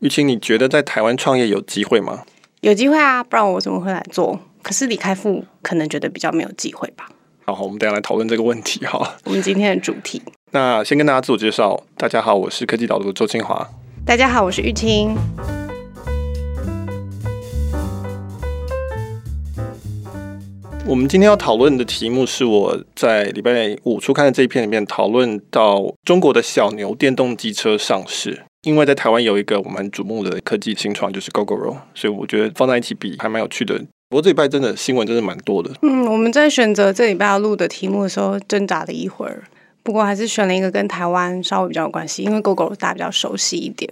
玉清，你觉得在台湾创业有机会吗？有机会啊，不然我为什么会来做？可是李开复可能觉得比较没有机会吧。好，我们等下来讨论这个问题哈。我们今天的主题，那先跟大家自我介绍，大家好，我是科技导读的周清华。大家好，我是玉清。我们今天要讨论的题目是我在礼拜五初看的这一篇里面讨论到中国的小牛电动机车上市，因为在台湾有一个我们很瞩目的科技新创就是 GoGoRo，所以我觉得放在一起比还蛮有趣的。不过这礼拜真的新闻真的蛮多的。嗯，我们在选择这礼拜要录的题目的时候挣扎了一会儿，不过还是选了一个跟台湾稍微比较有关系，因为 GoGoRo 大家比较熟悉一点。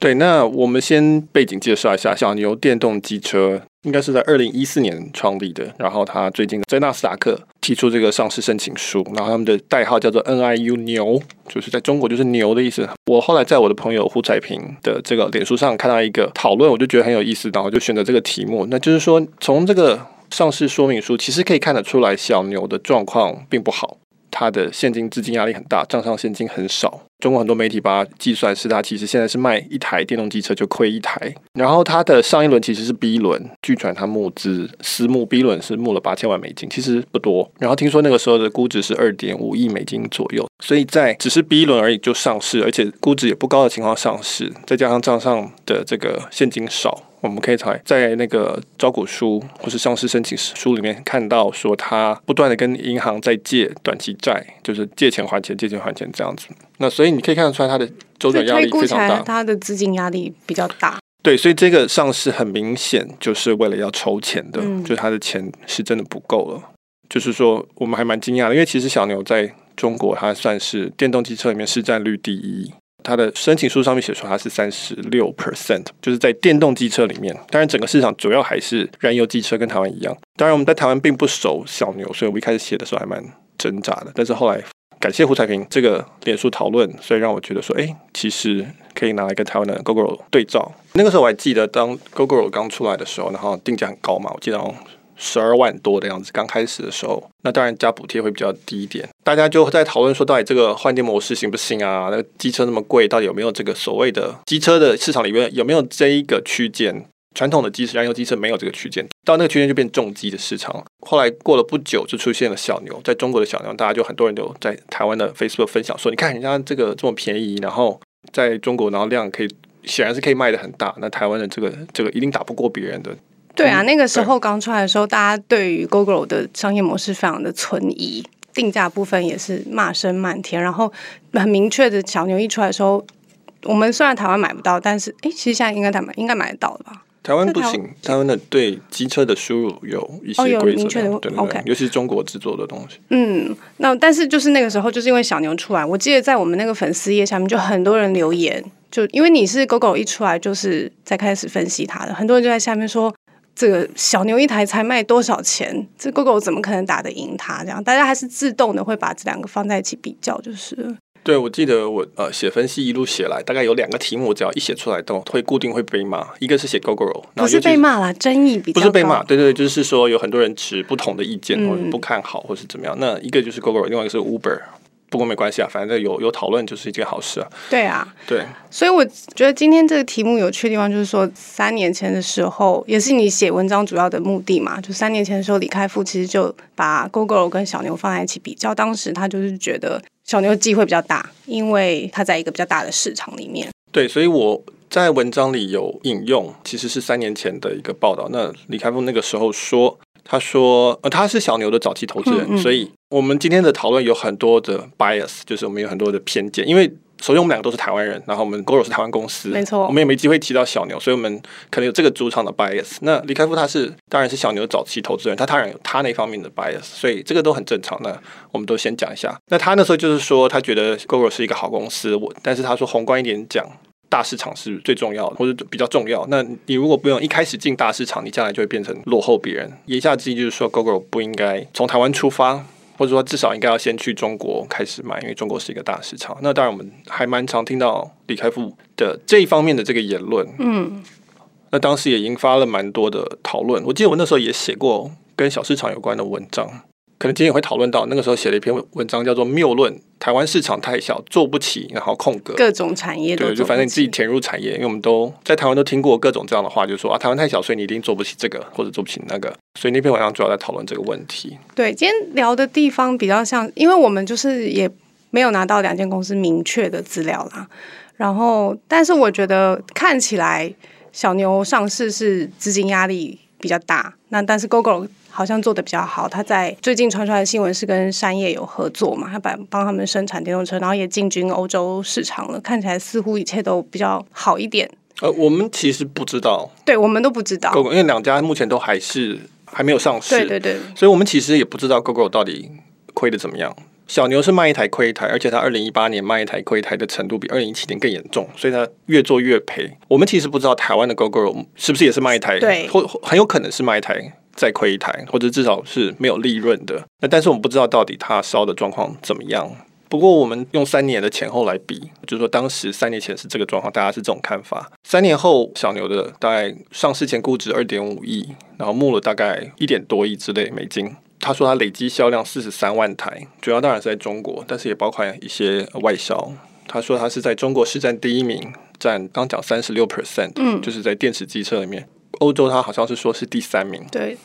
对，那我们先背景介绍一下小牛电动机车，应该是在二零一四年创立的。然后他最近在纳斯达克提出这个上市申请书，然后他们的代号叫做 NIU 牛，就是在中国就是牛的意思。我后来在我的朋友胡彩平的这个脸书上看到一个讨论，我就觉得很有意思，然后就选择这个题目。那就是说，从这个上市说明书其实可以看得出来，小牛的状况并不好。它的现金资金压力很大，账上现金很少。中国很多媒体把它计算是它其实现在是卖一台电动机车就亏一台。然后它的上一轮其实是 B 轮，据传它募资私募 B 轮是募了八千万美金，其实不多。然后听说那个时候的估值是二点五亿美金左右，所以在只是 B 轮而已就上市，而且估值也不高的情况上市，再加上账上的这个现金少。我们可以在在那个招股书或是上市申请书里面看到，说他不断的跟银行在借短期债，就是借钱还钱，借钱还钱这样子。那所以你可以看得出来，它的周转压力非常大，它的资金压力比较大。对，所以这个上市很明显就是为了要筹钱的，就是他的钱是真的不够了。就是说，我们还蛮惊讶的，因为其实小牛在中国它算是电动机车里面市占率第一。它的申请书上面写出它是三十六 percent，就是在电动机车里面。当然，整个市场主要还是燃油机车，跟台湾一样。当然，我们在台湾并不熟小牛，所以我们一开始写的时候还蛮挣扎的。但是后来感谢胡彩平这个脸书讨论，所以让我觉得说，哎，其实可以拿来跟台湾的 GoGo 对照。那个时候我还记得，当 GoGo 刚出来的时候，然后定价很高嘛，我记得。十二万多的样子，刚开始的时候，那当然加补贴会比较低一点。大家就在讨论说，到底这个换电模式行不行啊？那个机车那么贵，到底有没有这个所谓的机车的市场里面有没有这一个区间？传统的机燃油机车没有这个区间，到那个区间就变重机的市场。后来过了不久，就出现了小牛，在中国的小牛，大家就很多人都在台湾的 Facebook 分享说，你看人家这个这么便宜，然后在中国，然后量可以显然是可以卖的很大，那台湾的这个这个一定打不过别人的。对啊，那个时候刚出来的时候，大家对于 Google 的商业模式非常的存疑，定价部分也是骂声漫天。然后很明确的小牛一出来的时候，我们虽然台湾买不到，但是哎，其实现在应该台买应该买得到了吧？台湾不行，台湾的对机车的输入有一些规则，对对对，尤其是中国制作的东西。嗯，那但是就是那个时候，就是因为小牛出来，我记得在我们那个粉丝页下面就很多人留言，就因为你是 Google 一出来就是在开始分析它的，很多人就在下面说。这个小牛一台才卖多少钱？这 Google 怎么可能打得赢它？这样大家还是自动的会把这两个放在一起比较，就是。对，我记得我呃写分析一路写来，大概有两个题目，只要一写出来都会固定会被骂。一个是写 Google，不是被骂啦，争议比较不是被骂，对对，就是说有很多人持不同的意见，或者不看好，或是怎么样。那一个就是 Google，另外一个是 Uber。不过没关系啊，反正有有讨论就是一件好事啊。对啊，对，所以我觉得今天这个题目有趣的地方就是说，三年前的时候，也是你写文章主要的目的嘛。就三年前的时候，李开复其实就把 Google 跟小牛放在一起比较，当时他就是觉得小牛机会比较大，因为他在一个比较大的市场里面。对，所以我在文章里有引用，其实是三年前的一个报道。那李开复那个时候说。他说：“呃，他是小牛的早期投资人，所以我们今天的讨论有很多的 bias，就是我们有很多的偏见。因为首先我们两个都是台湾人，然后我们 Google 是台湾公司，没错，我们也没机会提到小牛，所以我们可能有这个主场的 bias。那李开复他是当然是小牛早期投资人，他当然有他那方面的 bias，所以这个都很正常。那我们都先讲一下。那他那时候就是说，他觉得 Google 是一个好公司，我但是他说宏观一点讲。”大市场是最重要的，或者比较重要。那你如果不用一开始进大市场，你将来就会变成落后别人。言下之意就是说，Google 不应该从台湾出发，或者说至少应该要先去中国开始买，因为中国是一个大市场。那当然，我们还蛮常听到李开复的这一方面的这个言论。嗯，那当时也引发了蛮多的讨论。我记得我那时候也写过跟小市场有关的文章。可能今天也会讨论到，那个时候写了一篇文章，叫做《谬论：台湾市场太小，做不起》，然后空格各种产业对，就反正你自己填入产业，因为我们都在台湾都听过各种这样的话，就是说啊，台湾太小，所以你一定做不起这个，或者做不起那个。所以那篇文章主要在讨论这个问题。对，今天聊的地方比较像，因为我们就是也没有拿到两间公司明确的资料啦。然后，但是我觉得看起来小牛上市是资金压力比较大，那但是 Google。好像做的比较好，他在最近传出来的新闻是跟山叶有合作嘛，他帮帮他们生产电动车，然后也进军欧洲市场了，看起来似乎一切都比较好一点。呃，我们其实不知道，对我们都不知道因为两家目前都还是还没有上市，对对对，所以我们其实也不知道 Google 到底亏的怎么样。小牛是卖一台亏一台，而且它二零一八年卖一台亏一台的程度比二零一七年更严重，所以它越做越赔。我们其实不知道台湾的 Google 是不是也是卖一台，对，或很有可能是卖一台。再亏一台，或者至少是没有利润的。那但是我们不知道到底它烧的状况怎么样。不过我们用三年的前后来比，就是说当时三年前是这个状况，大家是这种看法。三年后小牛的大概上市前估值二点五亿，然后募了大概一点多亿之类美金。他说他累积销量四十三万台，主要当然是在中国，但是也包括一些外销。他说他是在中国市占第一名，占刚讲三十六 percent，嗯，就是在电池机车里面。欧洲他好像是说是第三名。对，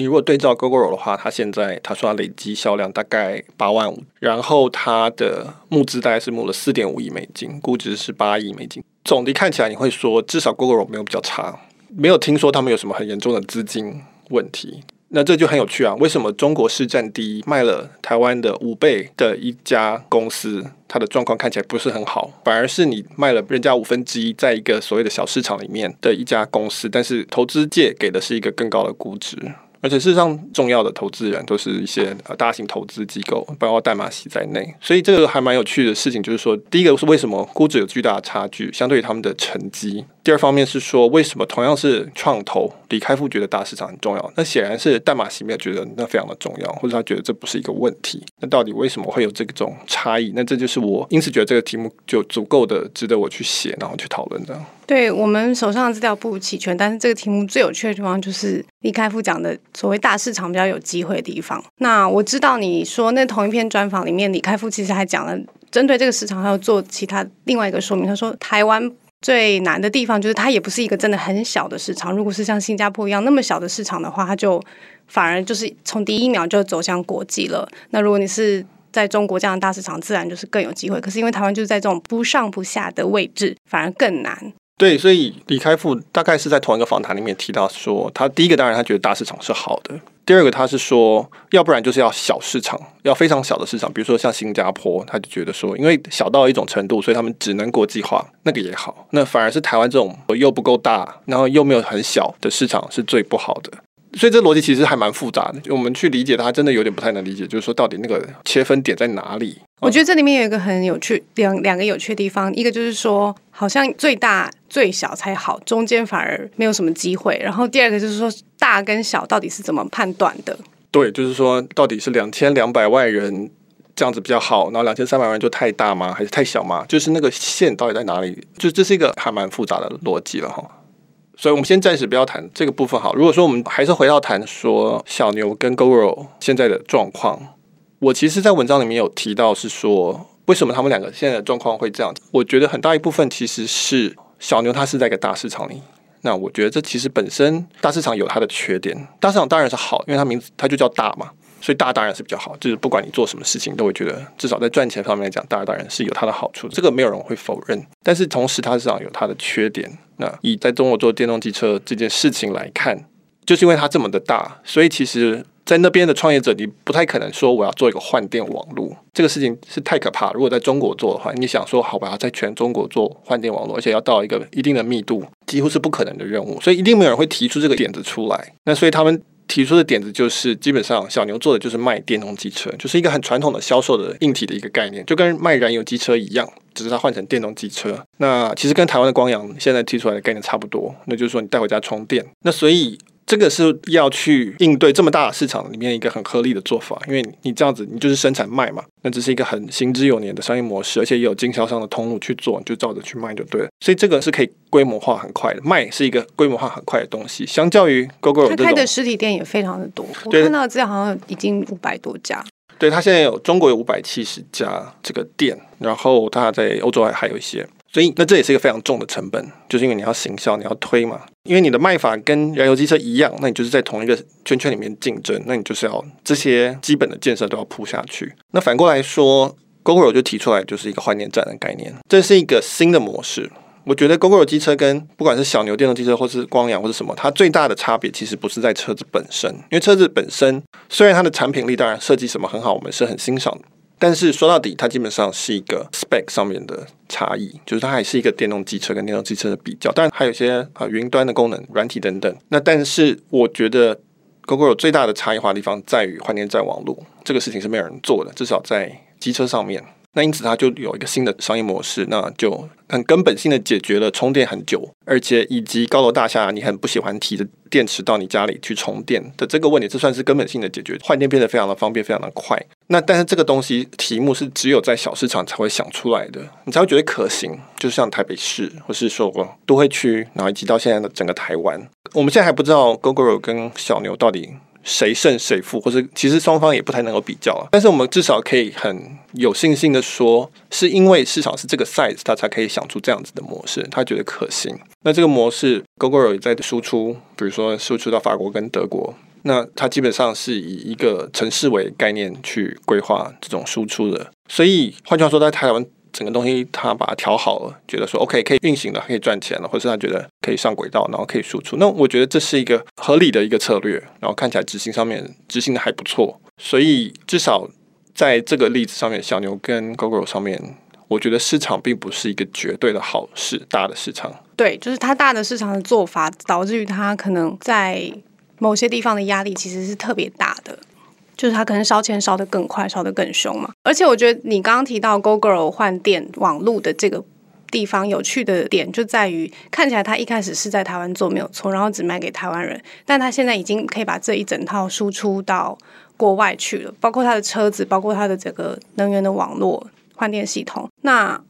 你如果对照 Google 的话，它现在他说累积销量大概八万五，然后它的募资大概是募了四点五亿美金，估值是八亿美金。总的看起来，你会说至少 Google 没有比较差，没有听说他们有什么很严重的资金问题。那这就很有趣啊！为什么中国市占第一，卖了台湾的五倍的一家公司，它的状况看起来不是很好，反而是你卖了人家五分之一，在一个所谓的小市场里面的一家公司，但是投资界给的是一个更高的估值。而且事实上，重要的投资人都是一些呃大型投资机构，包括代码系在内。所以这个还蛮有趣的事情，就是说，第一个是为什么估值有巨大的差距，相对于他们的成绩；第二方面是说，为什么同样是创投，李开复觉得大市场很重要，那显然是代码系没有觉得那非常的重要，或者他觉得这不是一个问题。那到底为什么会有这种差异？那这就是我因此觉得这个题目就足够的值得我去写，然后去讨论的。对我们手上的资料不齐全，但是这个题目最有趣的地方就是李开复讲的所谓大市场比较有机会的地方。那我知道你说那同一篇专访里面，李开复其实还讲了针对这个市场，还有做其他另外一个说明。他说台湾最难的地方就是它也不是一个真的很小的市场。如果是像新加坡一样那么小的市场的话，它就反而就是从第一秒就走向国际了。那如果你是在中国这样的大市场，自然就是更有机会。可是因为台湾就是在这种不上不下的位置，反而更难。对，所以李开复大概是在同一个访谈里面提到说，他第一个当然他觉得大市场是好的，第二个他是说，要不然就是要小市场，要非常小的市场，比如说像新加坡，他就觉得说，因为小到一种程度，所以他们只能国际化，那个也好。那反而是台湾这种又不够大，然后又没有很小的市场是最不好的。所以这逻辑其实还蛮复杂的，我们去理解它，真的有点不太能理解，就是说到底那个切分点在哪里？我觉得这里面有一个很有趣两两个有趣的地方，一个就是说，好像最大最小才好，中间反而没有什么机会。然后第二个就是说，大跟小到底是怎么判断的？对，就是说到底是两千两百万人这样子比较好，然后两千三百万就太大吗？还是太小吗？就是那个线到底在哪里？就这是一个还蛮复杂的逻辑了哈。所以我们先暂时不要谈这个部分好。如果说我们还是回到谈说小牛跟 g o r o 现在的状况。我其实，在文章里面有提到，是说为什么他们两个现在的状况会这样？我觉得很大一部分其实是小牛它是在一个大市场里。那我觉得这其实本身大市场有它的缺点。大市场当然是好，因为它名字它就叫大嘛，所以大当然是比较好。就是不管你做什么事情，都会觉得至少在赚钱方面来讲，大当然是有它的好处。这个没有人会否认。但是同时，它市场有它的缺点。那以在中国做电动汽车这件事情来看，就是因为它这么的大，所以其实。在那边的创业者，你不太可能说我要做一个换电网络，这个事情是太可怕。如果在中国做的话，你想说好吧，在全中国做换电网络，而且要到一个一定的密度，几乎是不可能的任务。所以一定没有人会提出这个点子出来。那所以他们提出的点子就是，基本上小牛做的就是卖电动机车，就是一个很传统的销售的硬体的一个概念，就跟卖燃油机车一样，只是它换成电动机车。那其实跟台湾的光阳现在提出来的概念差不多，那就是说你带回家充电。那所以。这个是要去应对这么大的市场里面一个很合理的做法，因为你这样子，你就是生产卖嘛，那这是一个很行之有年的商业模式，而且也有经销商的通路去做，你就照着去卖就对了。所以这个是可以规模化很快的，卖是一个规模化很快的东西。相较于 GoGo 他开的实体店也非常的多，我看到资料好像已经五百多家。对他现在有中国有五百七十家这个店，然后他在欧洲还还有一些。所以，那这也是一个非常重的成本，就是因为你要行销，你要推嘛。因为你的卖法跟燃油机车一样，那你就是在同一个圈圈里面竞争，那你就是要这些基本的建设都要铺下去。那反过来说，GoGo 就提出来就是一个换电站的概念，这是一个新的模式。我觉得 GoGo 机车跟不管是小牛电动机车，或是光阳或是什么，它最大的差别其实不是在车子本身，因为车子本身虽然它的产品力当然设计什么很好，我们是很欣赏的。但是说到底，它基本上是一个 spec 上面的差异，就是它还是一个电动机车跟电动机车的比较，当然还有一些啊云端的功能、软体等等。那但是我觉得 Google 最大的差异化的地方在于换电站网络，这个事情是没有人做的，至少在机车上面。那因此它就有一个新的商业模式，那就很根本性的解决了充电很久，而且以及高楼大厦你很不喜欢提着电池到你家里去充电的这个问题，这算是根本性的解决，换电变得非常的方便，非常的快。那但是这个东西题目是只有在小市场才会想出来的，你才会觉得可行。就像台北市，或是说都会区，然后以及到现在的整个台湾，我们现在还不知道 GoGo 跟小牛到底。谁胜谁负，或者其实双方也不太能够比较啊。但是我们至少可以很有信心的说，是因为市场是这个 size，他才可以想出这样子的模式，他觉得可行。那这个模式，GoGo 也在输出，比如说输出到法国跟德国，那它基本上是以一个城市为概念去规划这种输出的。所以换句话说，在台湾。整个东西他把它调好了，觉得说 OK 可以运行了，可以赚钱了，或者是他觉得可以上轨道，然后可以输出。那我觉得这是一个合理的一个策略，然后看起来执行上面执行的还不错。所以至少在这个例子上面，小牛跟 GoGo 上面，我觉得市场并不是一个绝对的好事，大的市场。对，就是它大的市场的做法，导致于它可能在某些地方的压力其实是特别大的。就是它可能烧钱烧得更快，烧得更凶嘛。而且我觉得你刚刚提到 GoGo 换电网路的这个地方有趣的点，就在于看起来它一开始是在台湾做没有错，然后只卖给台湾人，但它现在已经可以把这一整套输出到国外去了，包括它的车子，包括它的整个能源的网络换电系统，那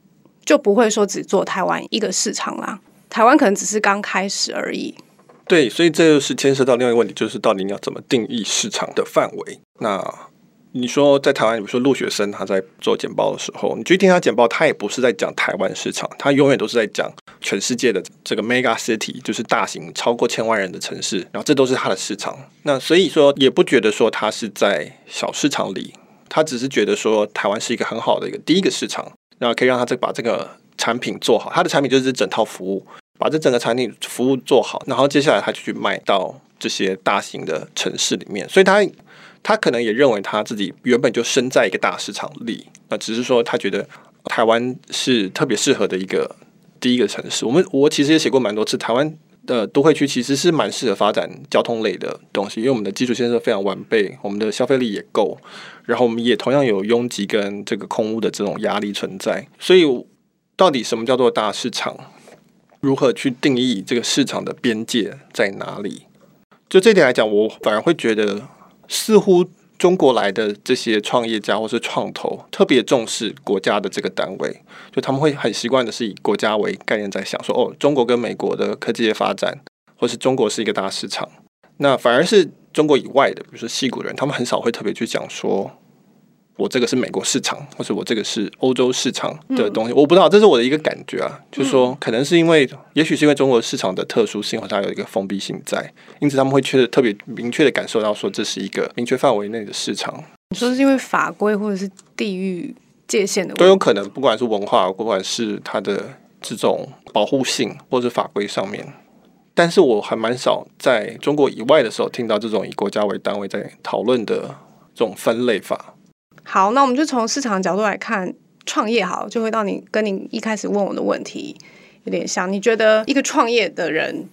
就不会说只做台湾一个市场啦。台湾可能只是刚开始而已。对，所以这就是牵涉到另外一个问题，就是到底你要怎么定义市场的范围？那你说在台湾，比如说陆学生他在做简报的时候，你去听他简报，他也不是在讲台湾市场，他永远都是在讲全世界的这个 mega city，就是大型超过千万人的城市，然后这都是他的市场。那所以说也不觉得说他是在小市场里，他只是觉得说台湾是一个很好的一个第一个市场，然后可以让他这把这个产品做好，他的产品就是整套服务。把这整个产品服务做好，然后接下来他就去卖到这些大型的城市里面，所以他他可能也认为他自己原本就身在一个大市场里，那只是说他觉得台湾是特别适合的一个第一个城市。我们我其实也写过蛮多次，台湾的都会区其实是蛮适合发展交通类的东西，因为我们的基础建设非常完备，我们的消费力也够，然后我们也同样有拥挤跟这个空屋的这种压力存在。所以到底什么叫做大市场？如何去定义这个市场的边界在哪里？就这点来讲，我反而会觉得，似乎中国来的这些创业家或是创投特别重视国家的这个单位，就他们会很习惯的是以国家为概念在想，说哦，中国跟美国的科技业发展，或是中国是一个大市场。那反而是中国以外的，比如说西谷人，他们很少会特别去讲说。我这个是美国市场，或者我这个是欧洲市场的东西，我不知道，这是我的一个感觉啊，就是说，可能是因为，也许是因为中国市场的特殊性，或者它有一个封闭性在，因此他们会确特别明确的感受到说，这是一个明确范围内的市场。你说是因为法规或者是地域界限的，都有可能，不管是文化，不管是它的这种保护性，或者法规上面。但是我还蛮少在中国以外的时候听到这种以国家为单位在讨论的这种分类法。好，那我们就从市场角度来看创业，好，就会到你跟你一开始问我的问题有点像。你觉得一个创业的人，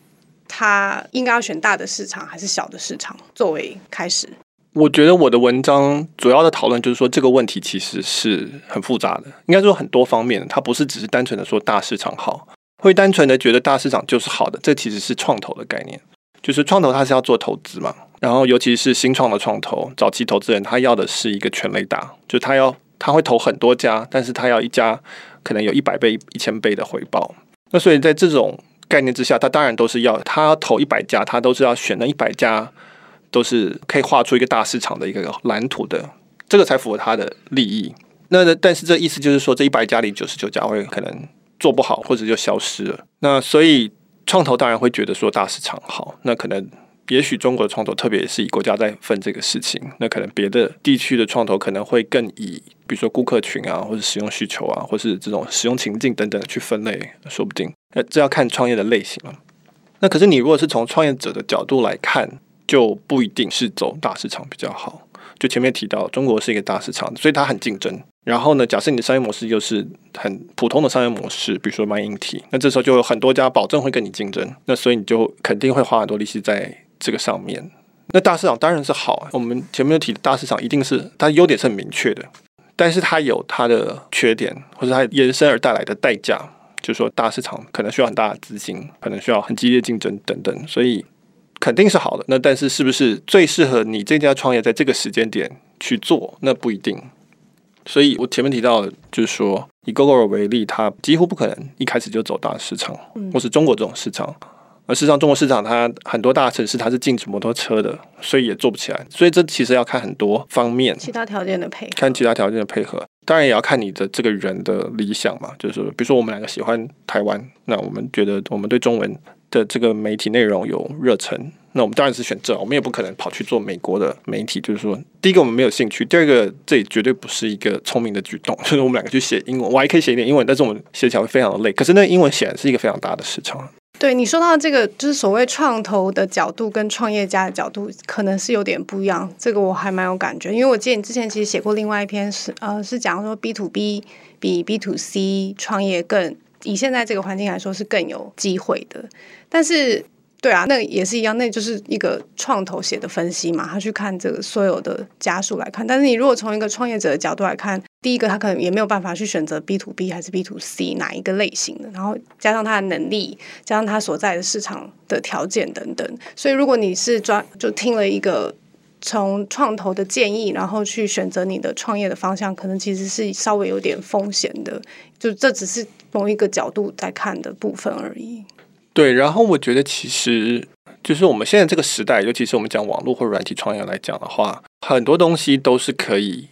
他应该要选大的市场还是小的市场作为开始？我觉得我的文章主要的讨论就是说，这个问题其实是很复杂的，应该说很多方面，它不是只是单纯的说大市场好，会单纯的觉得大市场就是好的，这其实是创投的概念。就是创投它是要做投资嘛，然后尤其是新创的创投，早期投资人他要的是一个全雷达，就他要他会投很多家，但是他要一家可能有一百倍、一千倍的回报。那所以在这种概念之下，他当然都是要他投一百家，他都是要选那一百家都是可以画出一个大市场的一个蓝图的，这个才符合他的利益。那但是这意思就是说，这一百家里九十九家会可能做不好，或者就消失了。那所以创投当然会觉得说大市场好，那可能也许中国的创投，特别是以国家在分这个事情，那可能别的地区的创投可能会更以比如说顾客群啊，或者使用需求啊，或是这种使用情境等等去分类，说不定。那这要看创业的类型了。那可是你如果是从创业者的角度来看，就不一定是走大市场比较好。就前面提到，中国是一个大市场，所以它很竞争。然后呢？假设你的商业模式又是很普通的商业模式，比如说卖硬体，那这时候就有很多家保证会跟你竞争，那所以你就肯定会花很多力气在这个上面。那大市场当然是好，我们前面有提大市场一定是它优点是很明确的，但是它有它的缺点，或者它延伸而带来的代价，就是说大市场可能需要很大的资金，可能需要很激烈竞争等等，所以肯定是好的。那但是是不是最适合你这家创业在这个时间点去做，那不一定。所以我前面提到，就是说以 Google 为例，它几乎不可能一开始就走大市场，或是中国这种市场。而事实上，中国市场它很多大城市它是禁止摩托车的，所以也做不起来。所以这其实要看很多方面，其他条件的配合，看其他条件的配合。当然也要看你的这个人的理想嘛，就是比如说我们两个喜欢台湾，那我们觉得我们对中文的这个媒体内容有热忱。那我们当然是选这，我们也不可能跑去做美国的媒体。就是说，第一个我们没有兴趣，第二个这绝对不是一个聪明的举动。就是我们两个去写英文，我还可以写一点英文，但是我们写起来会非常的累。可是那英文显然是一个非常大的市场。对你说到这个，就是所谓创投的角度跟创业家的角度，可能是有点不一样。这个我还蛮有感觉，因为我记得你之前其实写过另外一篇，是呃是讲说 B to B 比 B to C 创业更以现在这个环境来说是更有机会的，但是。对啊，那也是一样，那就是一个创投写的分析嘛，他去看这个所有的家数来看。但是你如果从一个创业者的角度来看，第一个他可能也没有办法去选择 B to B 还是 B to C 哪一个类型的，然后加上他的能力，加上他所在的市场的条件等等。所以如果你是专就听了一个从创投的建议，然后去选择你的创业的方向，可能其实是稍微有点风险的。就这只是某一个角度在看的部分而已。对，然后我觉得其实就是我们现在这个时代，尤其是我们讲网络或软体创业来讲的话，很多东西都是可以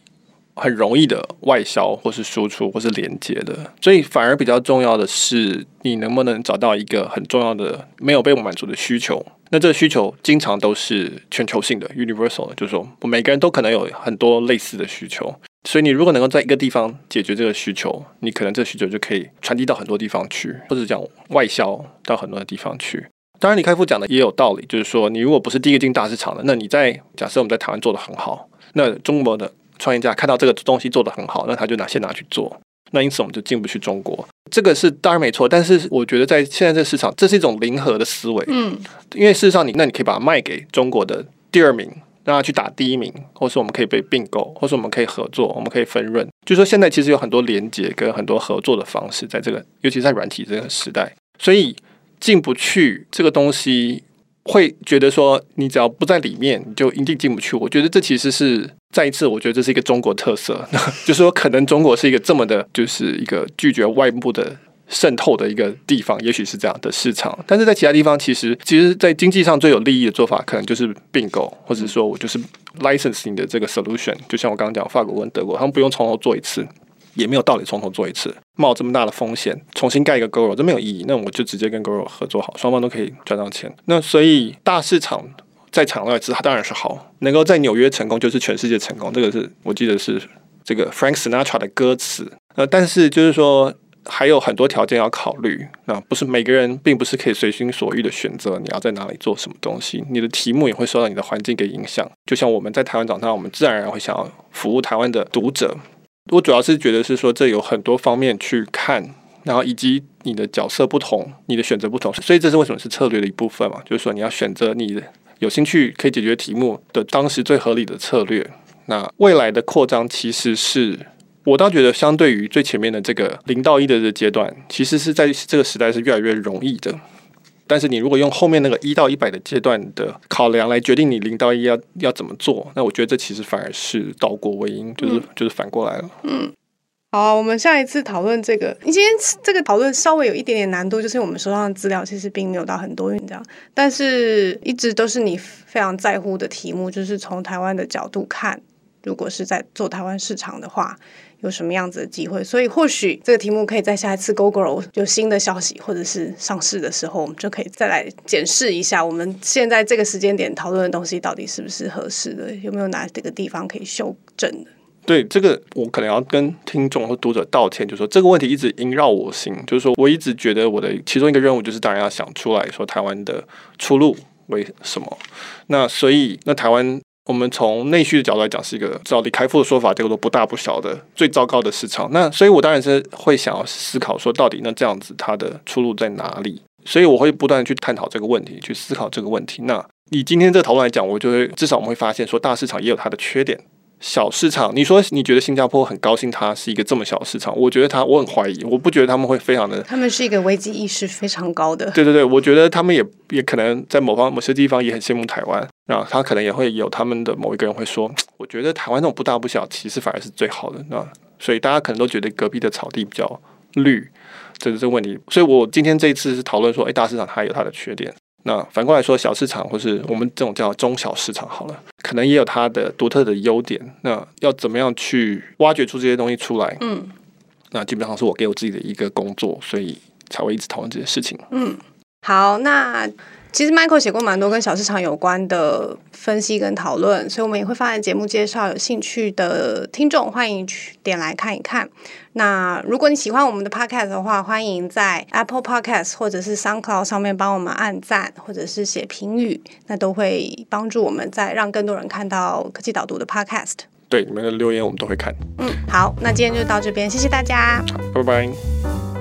很容易的外销，或是输出，或是连接的。所以反而比较重要的是，你能不能找到一个很重要的没有被满足的需求？那这个需求经常都是全球性的 （universal），就是说我每个人都可能有很多类似的需求。所以你如果能够在一个地方解决这个需求，你可能这个需求就可以传递到很多地方去，或者讲外销到很多的地方去。当然，李开复讲的也有道理，就是说你如果不是第一个进大市场的，那你在假设我们在台湾做的很好，那中国的创业家看到这个东西做得很好，那他就拿先拿去做，那因此我们就进不去中国。这个是当然没错，但是我觉得在现在这个市场，这是一种零和的思维。嗯，因为事实上你那你可以把它卖给中国的第二名。让他去打第一名，或是我们可以被并购，或是我们可以合作，我们可以分润。就说现在其实有很多连接跟很多合作的方式，在这个尤其在软体这个时代，所以进不去这个东西，会觉得说你只要不在里面，你就一定进不去。我觉得这其实是再一次，我觉得这是一个中国特色，就是说可能中国是一个这么的，就是一个拒绝外部的。渗透的一个地方，也许是这样的市场，但是在其他地方，其实其实，在经济上最有利益的做法，可能就是并购，或者说我就是 licensing 的这个 solution。就像我刚刚讲，法国跟德国，他们不用从头做一次，也没有道理从头做一次，冒这么大的风险，重新盖一个 g o r o 这没有意义。那我就直接跟 g o r o 合作好，双方都可以赚到钱。那所以大市场在场外，它当然是好，能够在纽约成功，就是全世界成功。这个是我记得是这个 Frank Sinatra 的歌词。呃，但是就是说。还有很多条件要考虑，那不是每个人并不是可以随心所欲的选择你要在哪里做什么东西。你的题目也会受到你的环境给影响。就像我们在台湾长大，我们自然而然会想要服务台湾的读者。我主要是觉得是说，这有很多方面去看，然后以及你的角色不同，你的选择不同，所以这是为什么是策略的一部分嘛？就是说你要选择你有兴趣可以解决题目的当时最合理的策略。那未来的扩张其实是。我倒觉得，相对于最前面的这个零到一的这阶段，其实是在这个时代是越来越容易的。但是你如果用后面那个一到一百的阶段的考量来决定你零到一要要怎么做，那我觉得这其实反而是倒果为因，就是就是反过来了。嗯。好，我们下一次讨论这个。你今天这个讨论稍微有一点点难度，就是我们手上的资料其实并没有到很多，这样，但是一直都是你非常在乎的题目，就是从台湾的角度看，如果是在做台湾市场的话，有什么样子的机会？所以或许这个题目可以在下一次 GoGo 有新的消息或者是上市的时候，我们就可以再来检视一下，我们现在这个时间点讨论的东西到底是不是合适的，有没有哪几个地方可以修正的。对这个，我可能要跟听众或读者道歉，就是说这个问题一直萦绕我心。就是说，我一直觉得我的其中一个任务就是，当然要想出来说台湾的出路为什么。那所以，那台湾我们从内需的角度来讲，是一个照李开复的说法，叫做不大不小的最糟糕的市场。那所以我当然是会想要思考说，到底那这样子它的出路在哪里？所以我会不断的去探讨这个问题，去思考这个问题。那以今天这个讨论来讲，我就会至少我们会发现说，大市场也有它的缺点。小市场，你说你觉得新加坡很高兴它是一个这么小的市场？我觉得他，我很怀疑，我不觉得他们会非常的。他们是一个危机意识非常高的。对对对，我觉得他们也也可能在某方某些地方也很羡慕台湾啊，他可能也会有他们的某一个人会说，我觉得台湾那种不大不小，其实反而是最好的那所以大家可能都觉得隔壁的草地比较绿，这是这个问题。所以我今天这一次是讨论说，哎，大市场它有它的缺点。那反过来说，小市场或是我们这种叫中小市场好了，可能也有它的独特的优点。那要怎么样去挖掘出这些东西出来？嗯，那基本上是我给我自己的一个工作，所以才会一直讨论这些事情。嗯，好，那。其实 Michael 写过蛮多跟小市场有关的分析跟讨论，所以我们也会放在节目介绍。有兴趣的听众欢迎去点来看一看。那如果你喜欢我们的 Podcast 的话，欢迎在 Apple Podcast 或者是 SoundCloud 上面帮我们按赞，或者是写评语，那都会帮助我们在让更多人看到科技导读的 Podcast。对，你们的留言我们都会看。嗯，好，那今天就到这边，谢谢大家，拜拜。